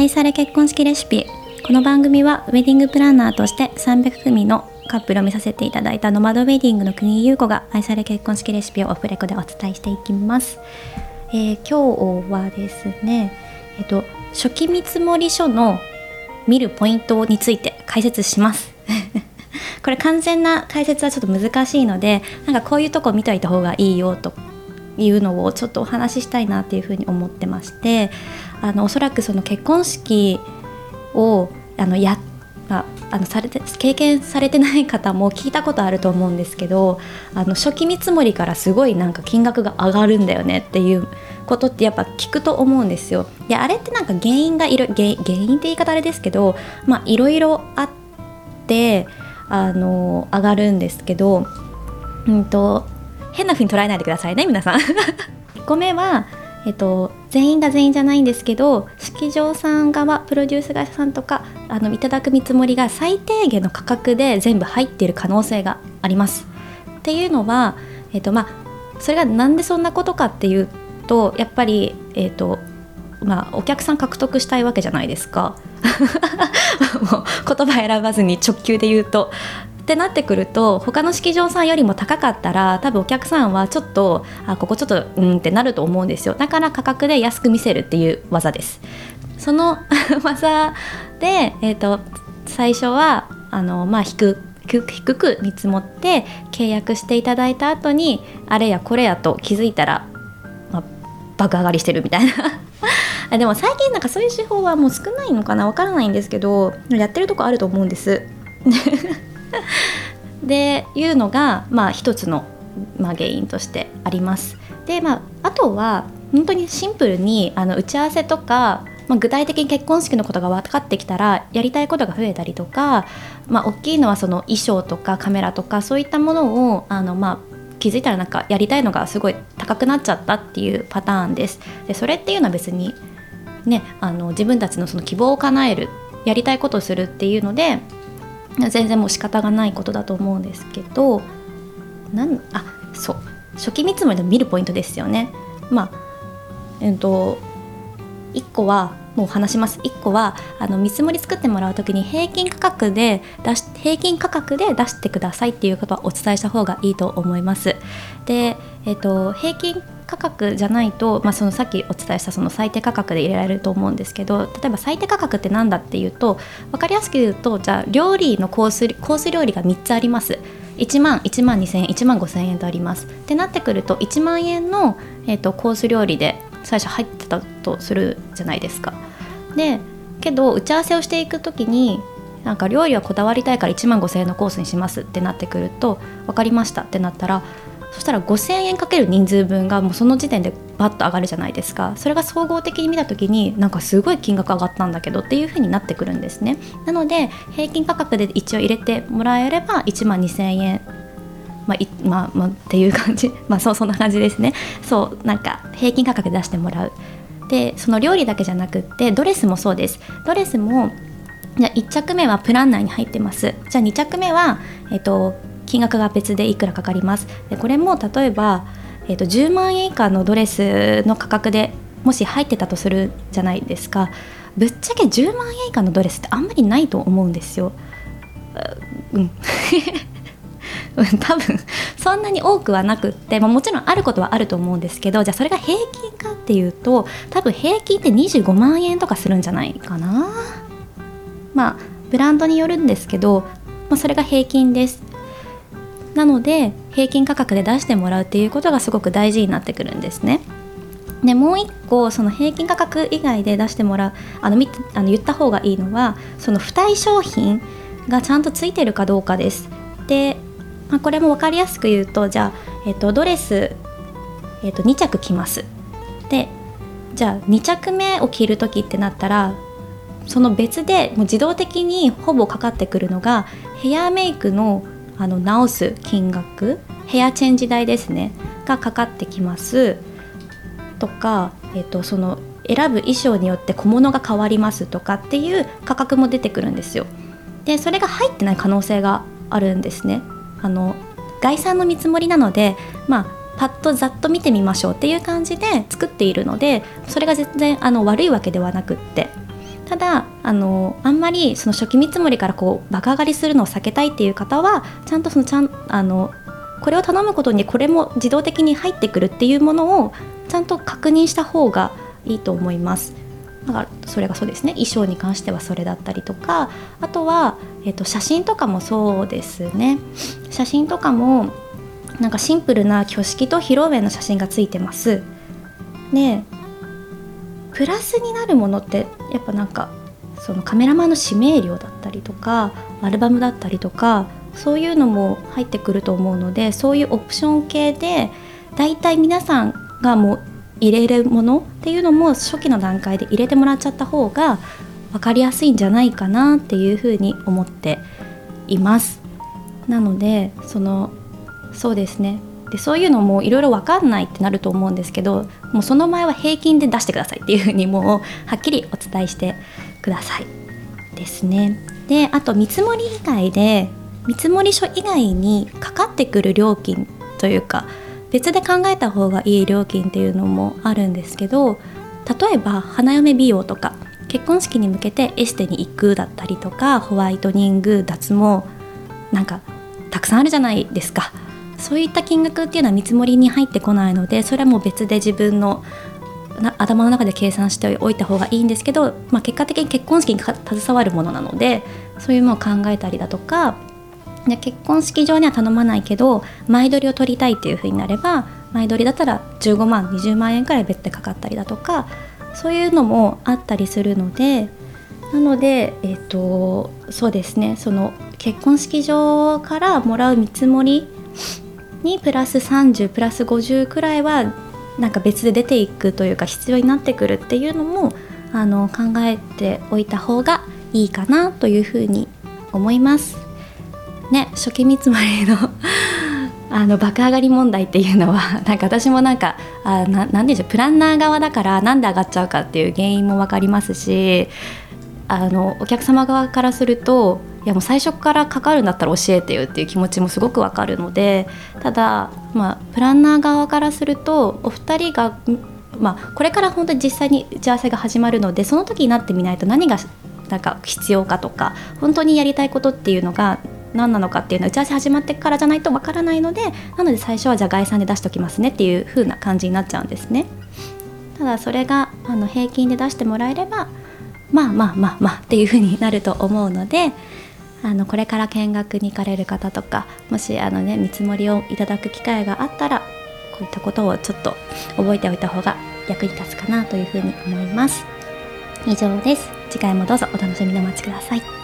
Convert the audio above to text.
愛され結婚式レシピ。この番組はウェディングプランナーとして300組のカップルを見させていただいたノマドウェディングの国井優子が愛され結婚式レシピをオフレコでお伝えしていきます、えー、今日はですねえっと初期見積書の見るポイントについて解説します。これ完全な解説はちょっと難しいのでなんかこういうとこ見といた方がいいよというのをちょっとお話ししたいなっていうふうに思ってましてあのおそらくその結婚式をあのやああのされて経験されてない方も聞いたことあると思うんですけどあの初期見積もりからすごいなんか金額が上がるんだよねっていうことってやっぱ聞くと思うんですよ。であれってなんか原因がいろ原因って言い方あれですけどまあいろいろあってあの上がるんですけど、うんと変な風に捉えないでくださいね皆さん。1個目はえっと、全員が全員じゃないんですけど式場さん側プロデュース会社さんとかあのいただく見積もりが最低限の価格で全部入っている可能性があります。っていうのは、えっとまあ、それがなんでそんなことかっていうとやっぱり、えっとまあ、お客さん獲得したいわけじゃないですか。もう言葉選ばずに直球で言うとってなってくると他の式場さんよりも高かったら多分お客さんはちょっとあここちょっとうんってなると思うんですよ。だから価格で安く見せるっていう技です。その 技で、えーと、最初はあの、まあ、低く低く見積もって契約していただいた後にあれやこれやと気づいたら、まあ、爆上がりしてるみたいな。でも最近なんかそういう手法はもう少ないのかな？わからないんですけどやってるとこあると思うんです。でいうのが、まあ、一つの、まあ、原因としてあります。で、まあ、あとは本当にシンプルにあの打ち合わせとか、まあ、具体的に結婚式のことが分かってきたらやりたいことが増えたりとか、まあ、大きいのはその衣装とかカメラとかそういったものをあの、まあ、気づいたらなんかやりたいのがすごい高くなっちゃったっていうパターンです。でそれっていうのは別に、ね、あの自分たちのその希望を叶えるやりたいことをするっていうので全然もう仕方がないことだと思うんですけどなんあそう初期見積もりの見るポイントですよね。まあえっと1個はもう話します1個はあの見積もり作ってもらう時に平均価格で出し平均価格で出してくださいっていうことはお伝えした方がいいと思います。で、えっと、平均価格じゃないと、まあ、そのさっきお伝えしたその最低価格で入れられると思うんですけど例えば最低価格って何だっていうと分かりやすく言うとじゃあ料理のコースコース料理が3つあります。1万1万2000円1万5000円とありますってなってくると1万円の、えーと、コース料理で最初入ってたとするじゃないですかでけど打ち合わせをしていく時になんか料理はこだわりたいから1万5000円のコースにしますってなってくると分かりましたってなったらそしたら5000円かける人数分がもうその時点でバッと上がるじゃないですか。それが総合的に見た時になんかすごい金額上がったんだけどっていう風になってくるんですね。なので平均価格で一応入れてもらえれば1万2000円。まあ、まあ、まあ、っていう感じ。まあそうそんな感じですね。そうなんか平均価格で出してもらう。でその料理だけじゃなくってドレスもそうです。ドレスもじゃあ1着目はプラン内に入ってます。じゃあ2着目は、えっと、金額が別でいくらかかります。でこれも例えば、えーと、10万円以下のドレスの価格でもし入ってたとするじゃないですか。ぶっちゃけ10万円以下のドレスってあんまりないと思うんですよ。うん。多分そんなに多くはなくって、まあ、もちろんあることはあると思うんですけどじゃあそれが平均かっていうと多分平均って25万円とかするんじゃないかな。まあブランドによるんですけど、まあ、それが平均です。なので平均価格で出してもらうっていうことがすごく大事になってくるんですね。でもう一個その平均価格以外で出してもらうあのあの言った方がいいのはその付帯商品がちゃんとついてるかどうかです。で、まあ、これも分かりやすく言うとじゃあ、えー、とドレス、えー、と2着着ます。でじゃあ2着目を着る時ってなったらその別でもう自動的にほぼかかってくるのがヘアメイクのあの直す金額ヘアチェンジ代ですねがかかってきますとか、えーと、その選ぶ衣装によって小物が変わりますとかっていう価格も出てくるんですよ。でそれが入ってない可能性があるんですね。あの概算の見積もりなので、まあ、パッとざっと見てみましょうっていう感じで作っているのでそれが全然あの悪いわけではなくってただあのあんまりその初期見積もりからこう爆上がりするのを避けたいっていう方はちゃんとそのちゃんあのこれを頼むことにこれも自動的に入ってくるっていうものをちゃんと確認した方がいいと思います。だからそれがそうですね。衣装に関してはそれだったりとかあとは、えー、と写真とかもそうですね。写真とかもなんかシンプルな挙式と披露宴の写真がついてます。でプラスになるものってやっぱなんかそのカメラマンの指名料だったりとかアルバムだったりとかそういうのも入ってくると思うのでそういうオプション系でだいたい皆さんがもう入れるものっていうのも初期の段階で入れてもらっちゃった方が分かりやすいんじゃないかなっていうふうに思っています。なのでそのそうですねでそういうのもいろいろ分かんないってなると思うんですけどもうその前は平均で出してくださいっていうふうにもうはっきりお伝えしてくださいですね。であと見積もり以外で見積書以外にかかってくる料金というか別で考えた方がいい料金っていうのもあるんですけど例えば花嫁美容とか結婚式に向けてエステに行くだったりとかホワイトニング脱毛なんかたくさんあるじゃないですかそういった金額っていうのは見積もりに入ってこないのでそれはもう別で自分の頭の中で計算しておいた方がいいんですけど、まあ、結果的に結婚式に携わるものなのでそういうものを考えたりだとかで結婚式場には頼まないけど前撮りを取りたいっていう風になれば前撮りだったら15万20万円くらい別でかかったりだとかそういうのもあったりするのでなので、えーと、そうですねその結婚式場からもらう見積もりにプラス30プラス50くらいはなんか別で出ていくというか必要になってくるっていうのもあの考えておいた方がいいかなというふうに思います。ね初期見積もりの あの爆上がり問題っていうのは なんか私もなんかあななんでしょうプランナー側だからなんで上がっちゃうかっていう原因も分かりますしあのお客様側からするといやもう最初からかかるんだったら教えてよっていう気持ちもすごくわかるのでただ、まあ、プランナー側からするとお二人が、まあ、これから本当に実際に打ち合わせが始まるのでその時になってみないと何がなんか必要かとか本当にやりたいことっていうのが何なのかっていうのは打ち合わせ始まってからじゃないとわからないのでなので最初はじゃあ概算で出しておきますねっていう風な感じになっちゃうんですね。ただそれがあの平均で出してもらえればまあまあまあまあっていう風になると思うのであのこれから見学に行かれる方とかもしあの、ね、見積もりをいただく機会があったらこういったことをちょっと覚えておいた方が役に立つかなというふうに思います。以上です。次回もどうぞお楽しみにお待ちください。